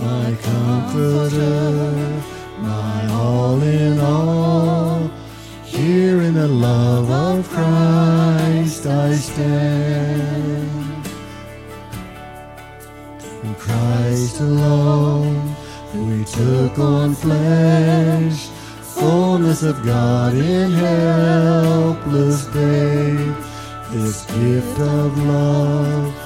My comforter, my all in all. Here in the love of Christ I stand. In Christ alone, we took on flesh, fullness of God in helpless babe. This gift of love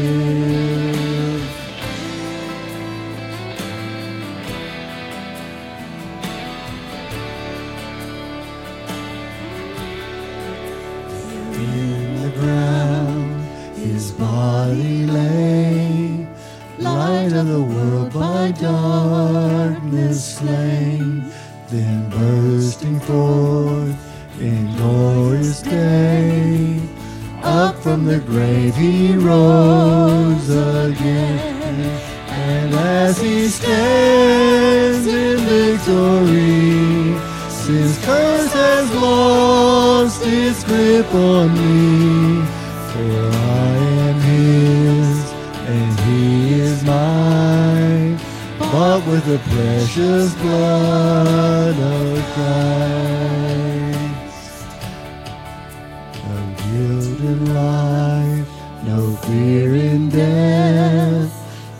No guilt in life, no fear in death.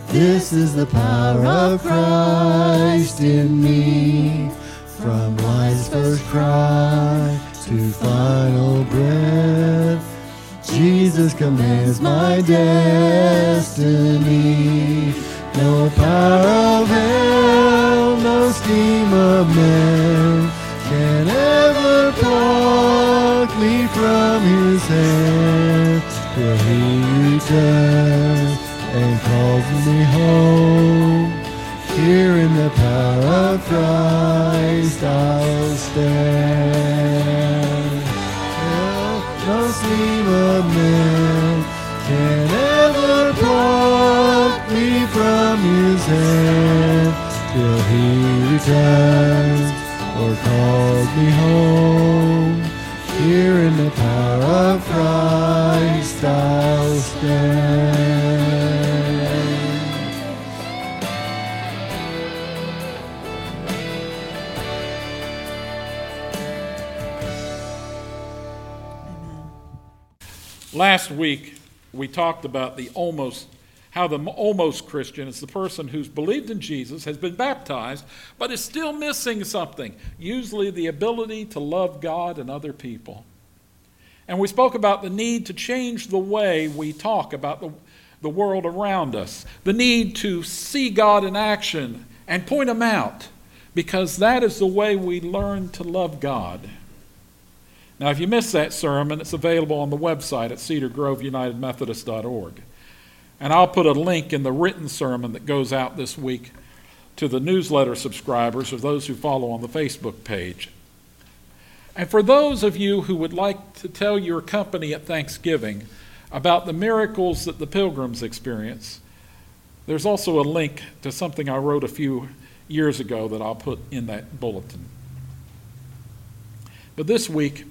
This is the power of Christ in me. From life's first cry to final breath, Jesus commands my destiny. No power of hell, no scheme of man can ever pluck me from his hand till he returns and calls me home. Here in the power of Christ I'll stand. Well, no scheme of man can ever pluck me from his hand till he returns or calls me home. Here in the power of Christ I'll stand. Last week, we talked about the almost, how the almost Christian is the person who's believed in Jesus, has been baptized, but is still missing something, usually the ability to love God and other people. And we spoke about the need to change the way we talk about the, the world around us, the need to see God in action and point Him out, because that is the way we learn to love God. Now, if you missed that sermon, it's available on the website at cedargroveunitedmethodist.org. And I'll put a link in the written sermon that goes out this week to the newsletter subscribers or those who follow on the Facebook page. And for those of you who would like to tell your company at Thanksgiving about the miracles that the pilgrims experience, there's also a link to something I wrote a few years ago that I'll put in that bulletin. But this week,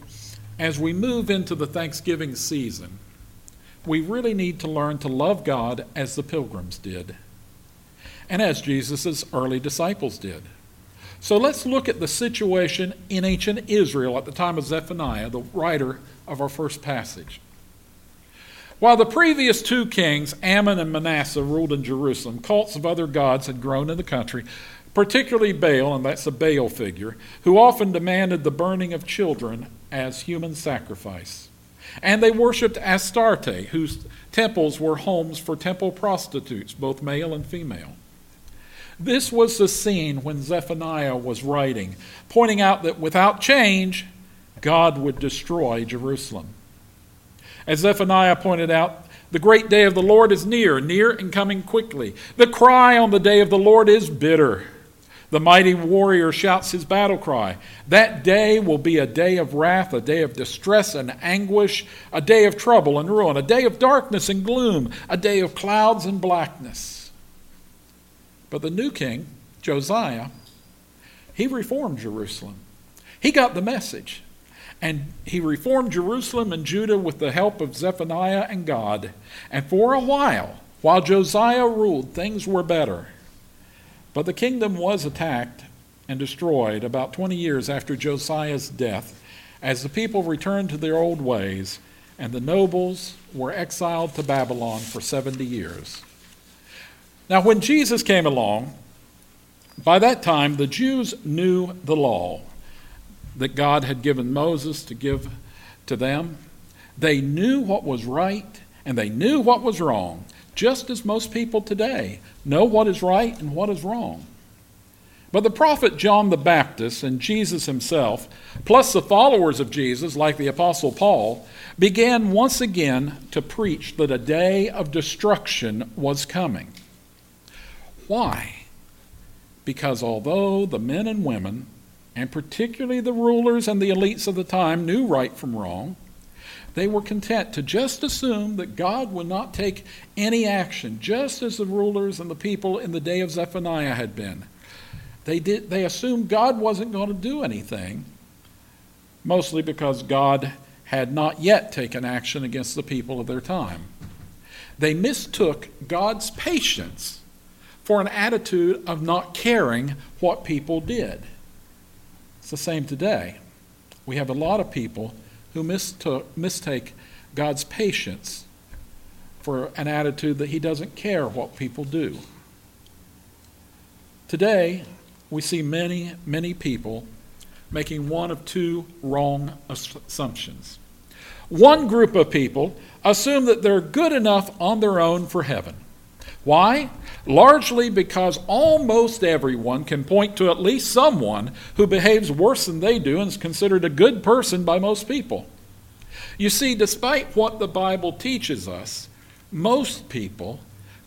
as we move into the Thanksgiving season, we really need to learn to love God as the pilgrims did, and as Jesus' early disciples did. So let's look at the situation in ancient Israel at the time of Zephaniah, the writer of our first passage. While the previous two kings, Amon and Manasseh, ruled in Jerusalem, cults of other gods had grown in the country, particularly Baal, and that's a Baal figure, who often demanded the burning of children as human sacrifice. And they worshipped Astarte, whose temples were homes for temple prostitutes, both male and female. This was the scene when Zephaniah was writing, pointing out that without change, God would destroy Jerusalem. As Zephaniah pointed out, the great day of the Lord is near, near and coming quickly. The cry on the day of the Lord is bitter. The mighty warrior shouts his battle cry. That day will be a day of wrath, a day of distress and anguish, a day of trouble and ruin, a day of darkness and gloom, a day of clouds and blackness. But the new king, Josiah, he reformed Jerusalem. He got the message. And he reformed Jerusalem and Judah with the help of Zephaniah and God. And for a while, while Josiah ruled, things were better. But the kingdom was attacked and destroyed about 20 years after Josiah's death, as the people returned to their old ways, and the nobles were exiled to Babylon for 70 years. Now, when Jesus came along, by that time the Jews knew the law that God had given Moses to give to them. They knew what was right and they knew what was wrong just as most people today know what is right and what is wrong. But the prophet John the Baptist and Jesus himself, plus the followers of Jesus, like the Apostle Paul, began once again to preach that a day of destruction was coming. Why? Because although the men and women, and particularly the rulers and the elites of the time, knew right from wrong, they were content to just assume that God would not take any action, just as the rulers and the people in the day of Zephaniah had been. They, did, they assumed God wasn't going to do anything, mostly because God had not yet taken action against the people of their time. They mistook God's patience for an attitude of not caring what people did. It's the same today. We have a lot of people who mistook, mistake God's patience for an attitude that He doesn't care what people do. Today, we see many, many people making one of two wrong assumptions. One group of people assume that they're good enough on their own for heaven. Why? Largely because almost everyone can point to at least someone who behaves worse than they do and is considered a good person by most people. You see, despite what the Bible teaches us, most people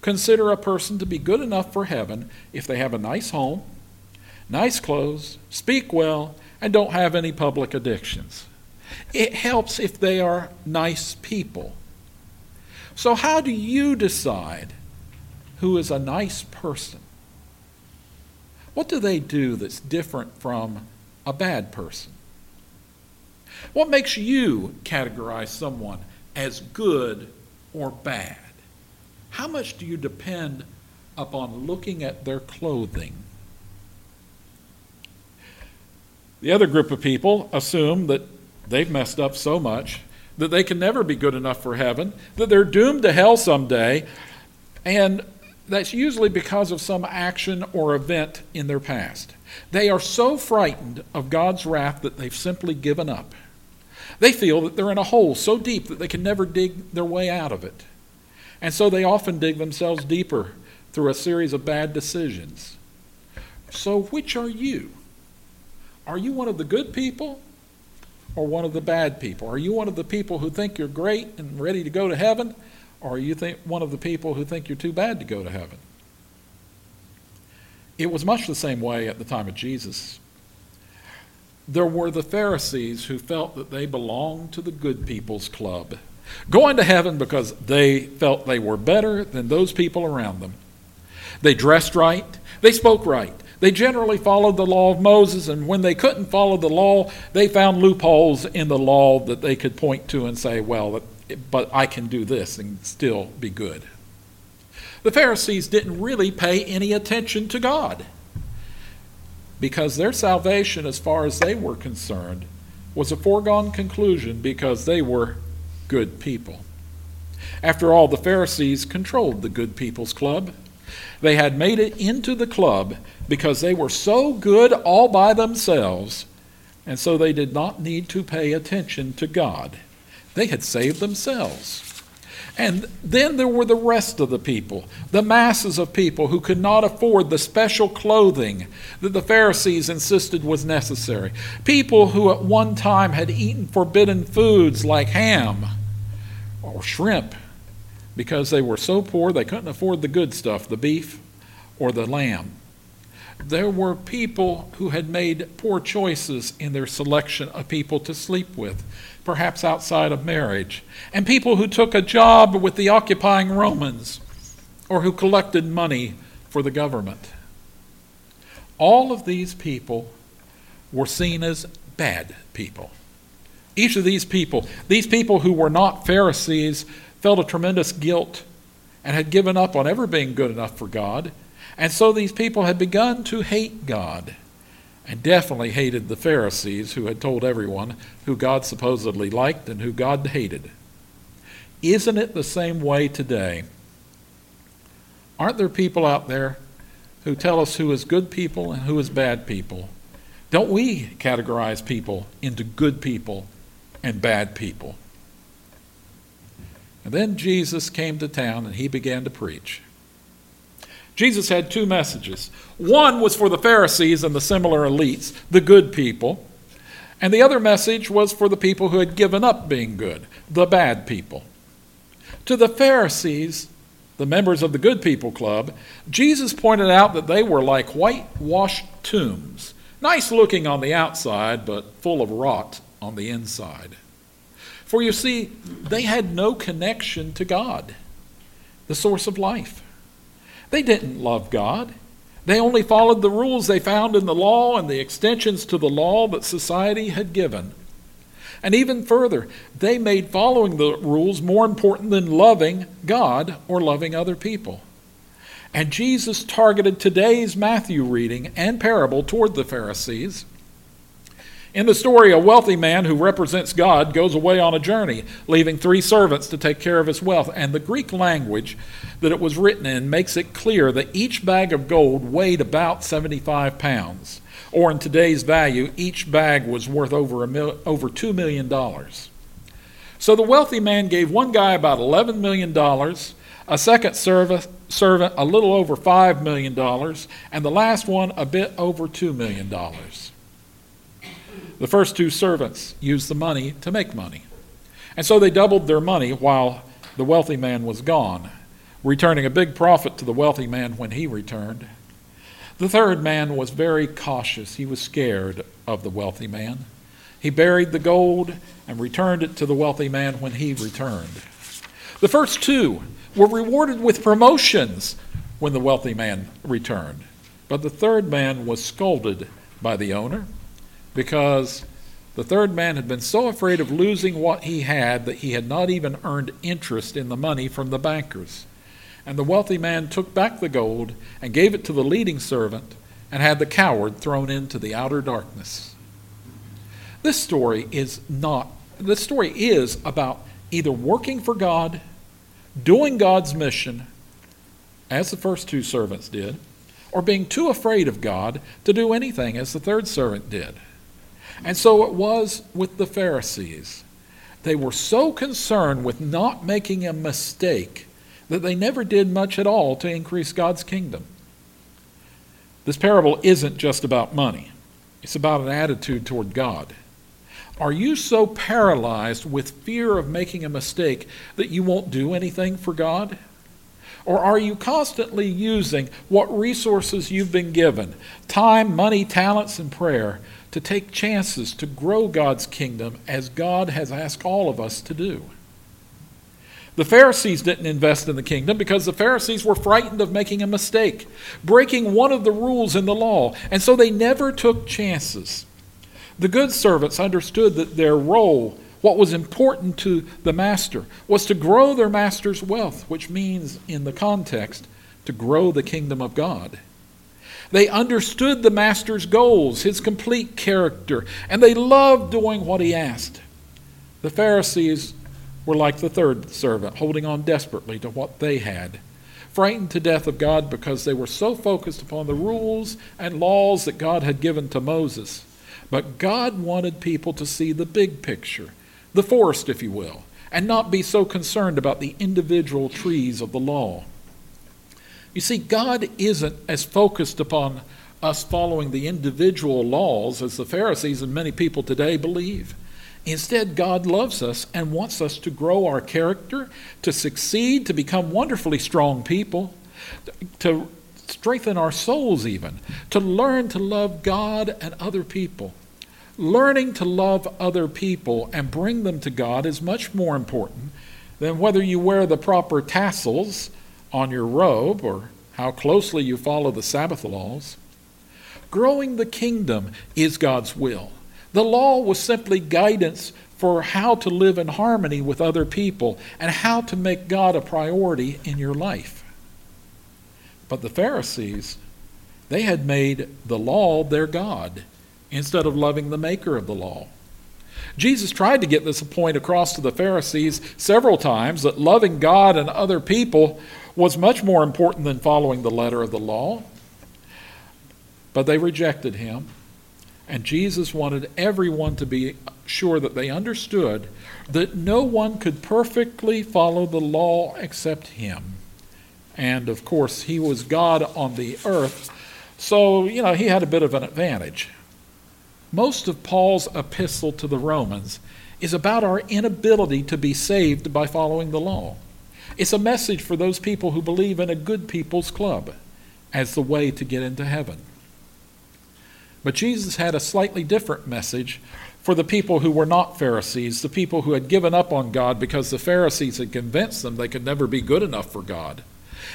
consider a person to be good enough for heaven if they have a nice home, nice clothes, speak well, and don't have any public addictions. It helps if they are nice people. So, how do you decide who is a nice person? What do they do that's different from a bad person? What makes you categorize someone as good or bad? How much do you depend upon looking at their clothing? The other group of people assume that they've messed up so much that they can never be good enough for heaven, that they're doomed to hell someday, and that's usually because of some action or event in their past. They are so frightened of God's wrath that they've simply given up. They feel that they're in a hole so deep that they can never dig their way out of it. And so they often dig themselves deeper through a series of bad decisions. So, which are you? Are you one of the good people or one of the bad people? Are you one of the people who think you're great and ready to go to heaven? Or are you think one of the people who think you're too bad to go to heaven? It was much the same way at the time of Jesus. There were the Pharisees who felt that they belonged to the good people's club, going to heaven because they felt they were better than those people around them. They dressed right, they spoke right, They generally followed the law of Moses, and when they couldn't follow the law, they found loopholes in the law that they could point to and say, well, but I can do this and still be good. The Pharisees didn't really pay any attention to God because their salvation, as far as they were concerned, was a foregone conclusion because they were good people. After all, the Pharisees controlled the Good People's Club. They had made it into the club because they were so good all by themselves, and so they did not need to pay attention to God. They had saved themselves. And then there were the rest of the people, the masses of people who could not afford the special clothing that the Pharisees insisted was necessary. People who at one time had eaten forbidden foods like ham or shrimp because they were so poor they couldn't afford the good stuff, the beef or the lamb. There were people who had made poor choices in their selection of people to sleep with perhaps outside of marriage, and people who took a job with the occupying Romans or who collected money for the government. All of these people were seen as bad people. Each of these people, these people who were not Pharisees, felt a tremendous guilt and had given up on ever being good enough for God. And so these people had begun to hate God and definitely hated the Pharisees who had told everyone who God supposedly liked and who God hated. Isn't it the same way today? Aren't there people out there who tell us who is good people and who is bad people? Don't we categorize people into good people and bad people? And then Jesus came to town and he began to preach. Jesus had two messages. One was for the Pharisees and the similar elites, the good people. And the other message was for the people who had given up being good, the bad people. To the Pharisees, the members of the Good People Club, Jesus pointed out that they were like whitewashed tombs, nice looking on the outside, but full of rot on the inside. For you see, they had no connection to God, the source of life. They didn't love God. They only followed the rules they found in the law and the extensions to the law that society had given. And even further, they made following the rules more important than loving God or loving other people. And Jesus targeted today's Matthew reading and parable toward the Pharisees in the story, a wealthy man who represents God goes away on a journey, leaving three servants to take care of his wealth. And the Greek language that it was written in makes it clear that each bag of gold weighed about 75 pounds. Or in today's value, each bag was worth over, a mil- over $2 million. So the wealthy man gave one guy about $11 million, a second servant, servant a little over $5 million, and the last one a bit over $2 million. The first two servants used the money to make money. And so they doubled their money while the wealthy man was gone, returning a big profit to the wealthy man when he returned. The third man was very cautious. He was scared of the wealthy man. He buried the gold and returned it to the wealthy man when he returned. The first two were rewarded with promotions when the wealthy man returned. But the third man was scolded by the owner because the third man had been so afraid of losing what he had that he had not even earned interest in the money from the bankers. And the wealthy man took back the gold and gave it to the leading servant and had the coward thrown into the outer darkness. This story is not, this story is about either working for God, doing God's mission, as the first two servants did, or being too afraid of God to do anything as the third servant did. And so it was with the Pharisees. They were so concerned with not making a mistake that they never did much at all to increase God's kingdom. This parable isn't just about money, it's about an attitude toward God. Are you so paralyzed with fear of making a mistake that you won't do anything for God? Or are you constantly using what resources you've been given time, money, talents, and prayer to take chances to grow God's kingdom as God has asked all of us to do. The Pharisees didn't invest in the kingdom because the Pharisees were frightened of making a mistake, breaking one of the rules in the law, and so they never took chances. The good servants understood that their role, what was important to the master, was to grow their master's wealth, which means, in the context, to grow the kingdom of God. They understood the master's goals, his complete character, and they loved doing what he asked. The Pharisees were like the third servant, holding on desperately to what they had, frightened to death of God because they were so focused upon the rules and laws that God had given to Moses. But God wanted people to see the big picture, the forest, if you will, and not be so concerned about the individual trees of the law. You see, God isn't as focused upon us following the individual laws as the Pharisees and many people today believe. Instead, God loves us and wants us to grow our character, to succeed, to become wonderfully strong people, to strengthen our souls, even, to learn to love God and other people. Learning to love other people and bring them to God is much more important than whether you wear the proper tassels on your robe or how closely you follow the Sabbath laws. Growing the kingdom is God's will. The law was simply guidance for how to live in harmony with other people and how to make God a priority in your life. But the Pharisees, they had made the law their God instead of loving the maker of the law. Jesus tried to get this point across to the Pharisees several times that loving God and other people was much more important than following the letter of the law. But they rejected him and Jesus wanted everyone to be sure that they understood that no one could perfectly follow the law except him. And of course, he was God on the earth, so, you know, he had a bit of an advantage. Most of Paul's epistle to the Romans is about our inability to be saved by following the law. It's a message for those people who believe in a good people's club as the way to get into heaven. But Jesus had a slightly different message for the people who were not Pharisees, the people who had given up on God because the Pharisees had convinced them they could never be good enough for God.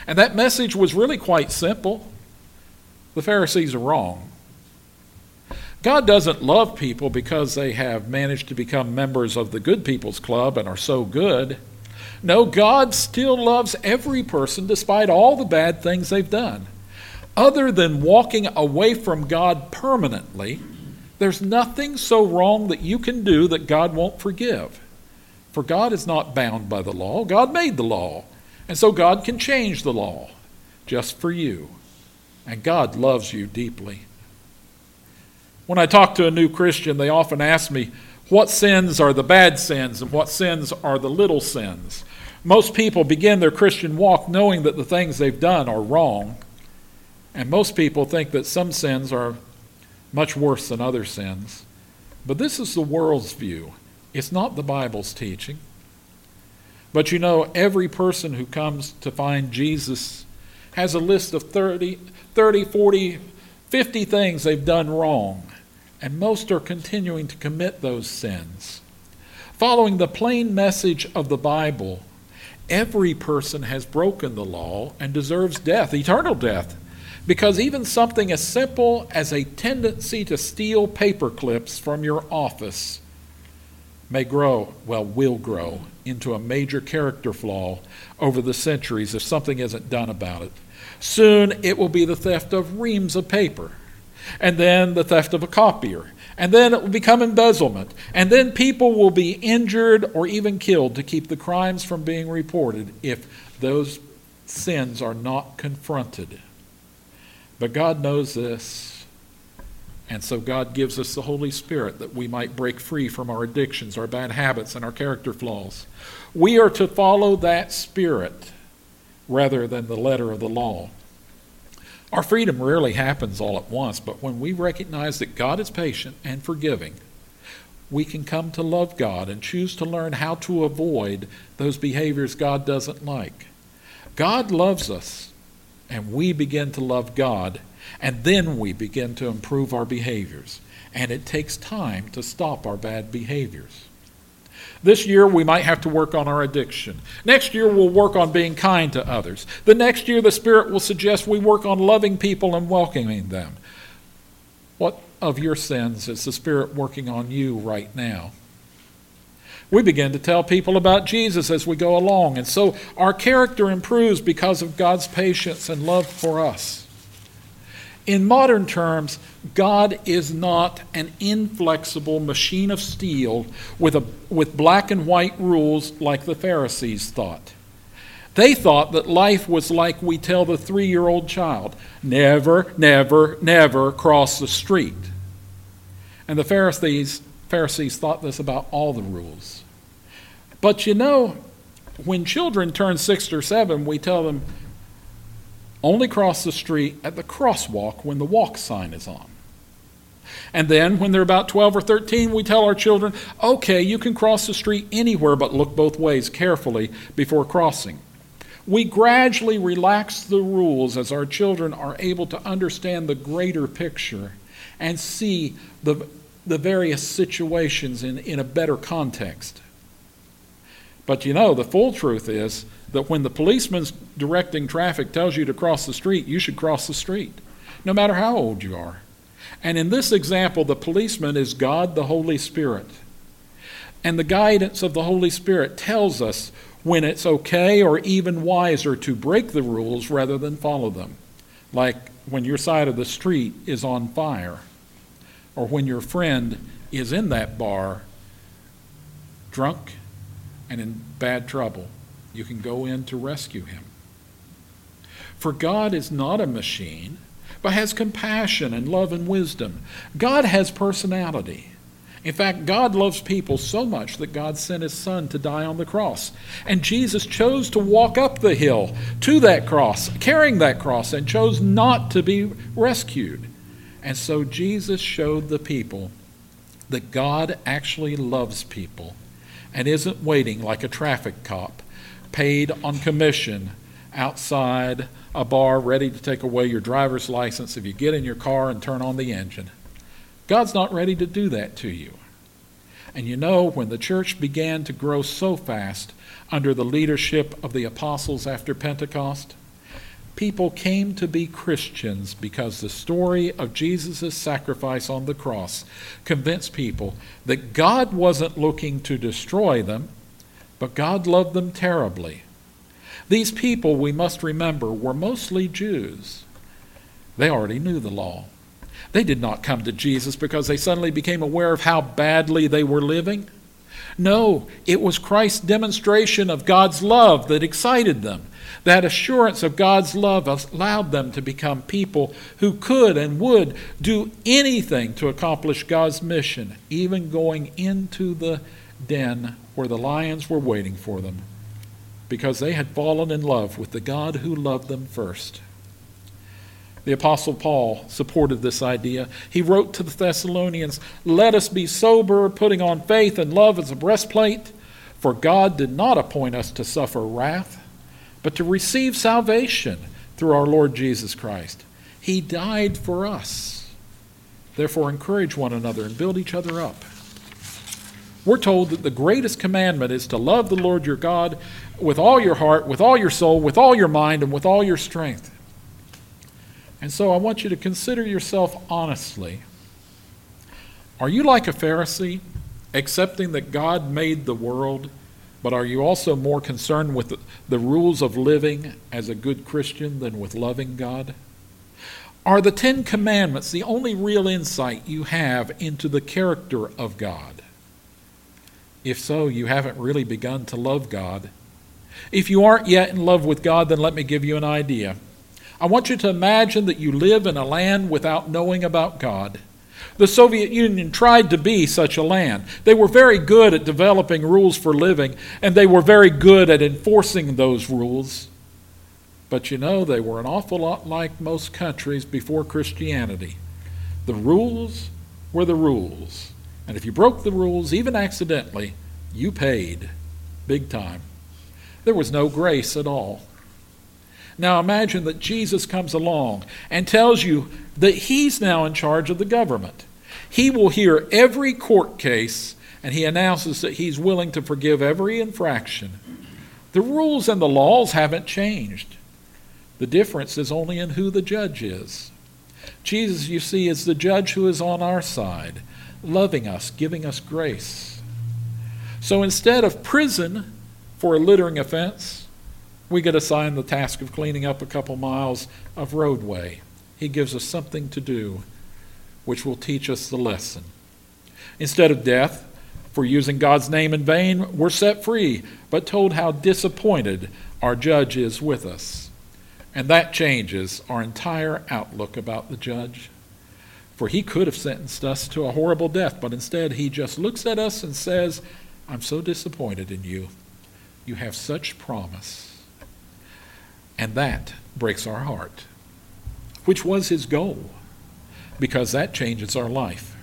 And that message was really quite simple. The Pharisees are wrong. God doesn't love people because they have managed to become members of the Good People's Club and are so good. No, God still loves every person despite all the bad things they've done other than walking away from God permanently, there's nothing so wrong that you can do that God won't forgive. For God is not bound by the law. God made the law. And so God can change the law just for you. And God loves you deeply. When I talk to a new Christian, they often ask me, what sins are the bad sins and what sins are the little sins? Most people begin their Christian walk knowing that the things they've done are wrong. And most people think that some sins are much worse than other sins. But this is the world's view, it's not the Bible's teaching. But you know, every person who comes to find Jesus has a list of 30, 30 40, 50 things they've done wrong, and most are continuing to commit those sins. Following the plain message of the Bible, every person has broken the law and deserves death, eternal death. Because even something as simple as a tendency to steal paper clips from your office may grow, well, will grow, into a major character flaw over the centuries if something isn't done about it. Soon it will be the theft of reams of paper, and then the theft of a copier, and then it will become embezzlement, and then people will be injured or even killed to keep the crimes from being reported if those sins are not confronted. But God knows this. And so God gives us the Holy Spirit that we might break free from our addictions, our bad habits, and our character flaws. We are to follow that Spirit rather than the letter of the law. Our freedom rarely happens all at once, but when we recognize that God is patient and forgiving, we can come to love God and choose to learn how to avoid those behaviors God doesn't like. God loves us and we begin to love God, and then we begin to improve our behaviors. And it takes time to stop our bad behaviors. This year, we might have to work on our addiction. Next year, we'll work on being kind to others. The next year, the Spirit will suggest we work on loving people and welcoming them. What of your sins is the Spirit working on you right now? We begin to tell people about Jesus as we go along, and so our character improves because of God's patience and love for us. In modern terms, God is not an inflexible machine of steel with, a, with black and white rules like the Pharisees thought. They thought that life was like we tell the three year old child never, never, never cross the street. And the Pharisees, Pharisees thought this about all the rules. But you know, when children turn six or seven, we tell them only cross the street at the crosswalk when the walk sign is on. And then, when they're about 12 or 13, we tell our children, okay, you can cross the street anywhere, but look both ways carefully before crossing. We gradually relax the rules as our children are able to understand the greater picture and see the, the various situations in, in a better context. But you know, the full truth is that when the policeman's directing traffic tells you to cross the street, you should cross the street, no matter how old you are. And in this example, the policeman is God the Holy Spirit. And the guidance of the Holy Spirit tells us when it's okay or even wiser to break the rules rather than follow them. Like when your side of the street is on fire, or when your friend is in that bar drunk and in bad trouble you can go in to rescue him. For God is not a machine, but has compassion and love and wisdom. God has personality. In fact, God loves people so much that God sent his son to die on the cross. And Jesus chose to walk up the hill to that cross, carrying that cross, and chose not to be rescued. And so Jesus showed the people that God actually loves people and isn't waiting like a traffic cop paid on commission outside a bar ready to take away your driver's license if you get in your car and turn on the engine. God's not ready to do that to you. And you know, when the church began to grow so fast under the leadership of the apostles after Pentecost, people came to be Christians because the story of Jesus' sacrifice on the cross convinced people that God wasn't looking to destroy them, but God loved them terribly. These people, we must remember, were mostly Jews. They already knew the law. They did not come to Jesus because they suddenly became aware of how badly they were living. No, it was Christ's demonstration of God's love that excited them. That assurance of God's love allowed them to become people who could and would do anything to accomplish God's mission, even going into the den where the lions were waiting for them because they had fallen in love with the God who loved them first. The Apostle Paul supported this idea. He wrote to the Thessalonians, Let us be sober, putting on faith and love as a breastplate, for God did not appoint us to suffer wrath, but to receive salvation through our Lord Jesus Christ. He died for us. Therefore, encourage one another and build each other up. We're told that the greatest commandment is to love the Lord your God with all your heart, with all your soul, with all your mind, and with all your strength. And so I want you to consider yourself honestly. Are you like a Pharisee, accepting that God made the world, but are you also more concerned with the, rules of living as a good Christian than with loving God? Are the Ten Commandments the only real insight you have into the character of God? If so, you haven't really begun to love God. If you aren't yet in love with God, then let me give you an idea. I want you to imagine that you live in a land without knowing about God. The Soviet Union tried to be such a land. They were very good at developing rules for living, and they were very good at enforcing those rules. But you know, they were an awful lot like most countries before Christianity. The rules were the rules. And if you broke the rules, even accidentally, you paid big time. There was no grace at all. Now imagine that Jesus comes along and tells you that he's now in charge of the government. He will hear every court case and he announces that he's willing to forgive every infraction. The rules and the laws haven't changed. The difference is only in who the judge is. Jesus, you see, is the judge who is on our side, loving us, giving us grace. So instead of prison for a littering offense, we get assigned the task of cleaning up a couple miles of roadway. He gives us something to do, which will teach us the lesson. Instead of death, for using God's name in vain, we're set free, but told how disappointed our judge is with us. And that changes our entire outlook about the judge. For he could have sentenced us to a horrible death, but instead he just looks at us and says, I'm so disappointed in you. You have such promise. And that breaks our heart, which was his goal, because that changes our life.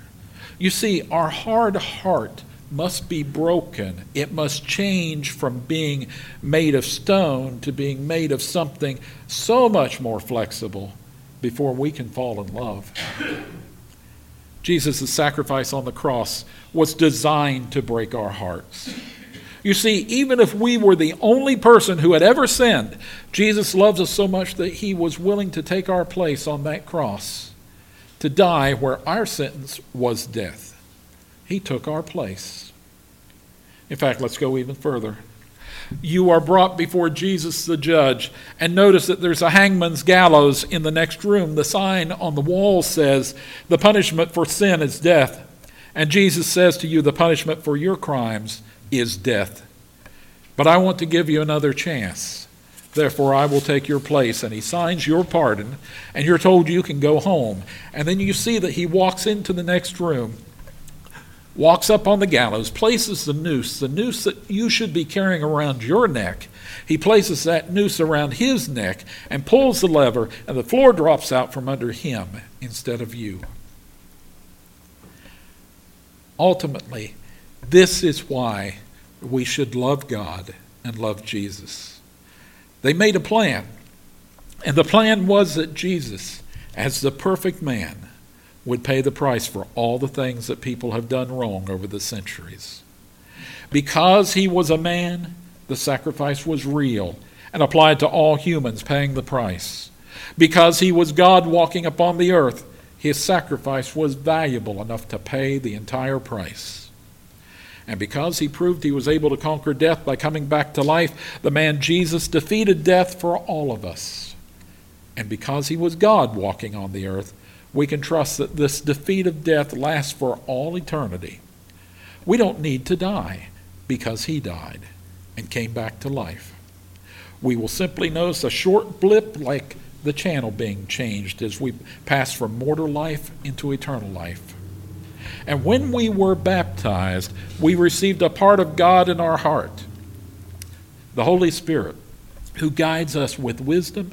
You see, our hard heart must be broken. It must change from being made of stone to being made of something so much more flexible before we can fall in love. Jesus' sacrifice on the cross was designed to break our hearts. You see, even if we were the only person who had ever sinned, Jesus loves us so much that he was willing to take our place on that cross, to die where our sentence was death. He took our place. In fact, let's go even further. You are brought before Jesus the judge, and notice that there's a hangman's gallows in the next room. The sign on the wall says, The punishment for sin is death. And Jesus says to you, The punishment for your crimes is death. But I want to give you another chance. Therefore, I will take your place. And he signs your pardon, and you're told you can go home. And then you see that he walks into the next room walks up on the gallows, places the noose, the noose that you should be carrying around your neck. He places that noose around his neck and pulls the lever, and the floor drops out from under him instead of you. Ultimately, this is why we should love God and love Jesus. They made a plan, and the plan was that Jesus, as the perfect man, would pay the price for all the things that people have done wrong over the centuries. Because he was a man, the sacrifice was real and applied to all humans paying the price. Because he was God walking upon the earth, his sacrifice was valuable enough to pay the entire price. And because he proved he was able to conquer death by coming back to life, the man Jesus defeated death for all of us. And because he was God walking on the earth, we can trust that this defeat of death lasts for all eternity. We don't need to die because he died and came back to life. We will simply notice a short blip like the channel being changed as we pass from mortal life into eternal life. And when we were baptized, we received a part of God in our heart, the Holy Spirit, who guides us with wisdom,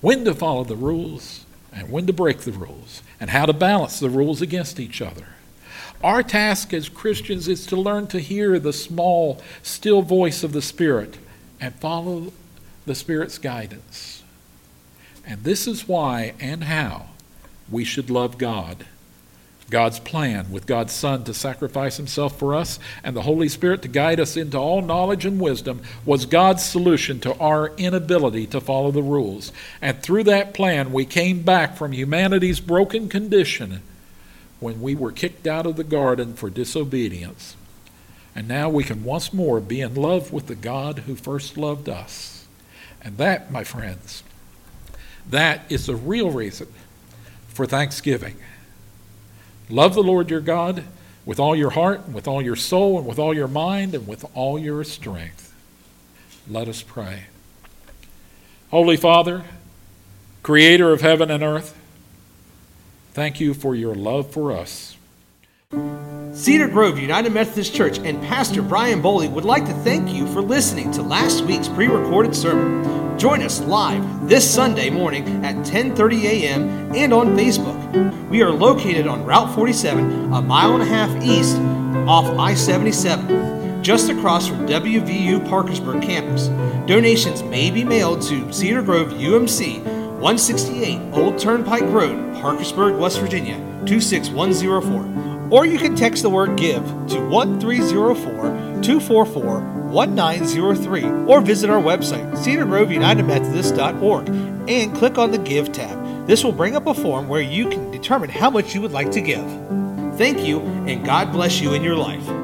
when to follow the rules, and when to break the rules and how to balance the rules against each other. Our task as Christians is to learn to hear the small, still voice of the Spirit and follow the Spirit's guidance. And this is why and how we should love God God's plan with God's Son to sacrifice himself for us and the Holy Spirit to guide us into all knowledge and wisdom was God's solution to our inability to follow the rules. And through that plan, we came back from humanity's broken condition when we were kicked out of the garden for disobedience. And now we can once more be in love with the God who first loved us. And that, my friends, that is the real reason for Thanksgiving. Love the Lord your God with all your heart, and with all your soul, and with all your mind, and with all your strength. Let us pray. Holy Father, creator of heaven and earth, thank you for your love for us. Cedar Grove United Methodist Church and Pastor Brian Boley would like to thank you for listening to last week's pre-recorded sermon. Join us live this Sunday morning at 10:30 a.m. and on Facebook. We are located on Route 47, a mile and a half east off I-77, just across from WVU Parkersburg campus. Donations may be mailed to Cedar Grove UMC, 168 Old Turnpike Road, Parkersburg, West Virginia 26104 Or you can text the word GIVE to 1304 244 1903 or visit our website, cedargroveunitedmethodist.org, and click on the Give tab. This will bring up a form where you can determine how much you would like to give. Thank you, and God bless you in your life.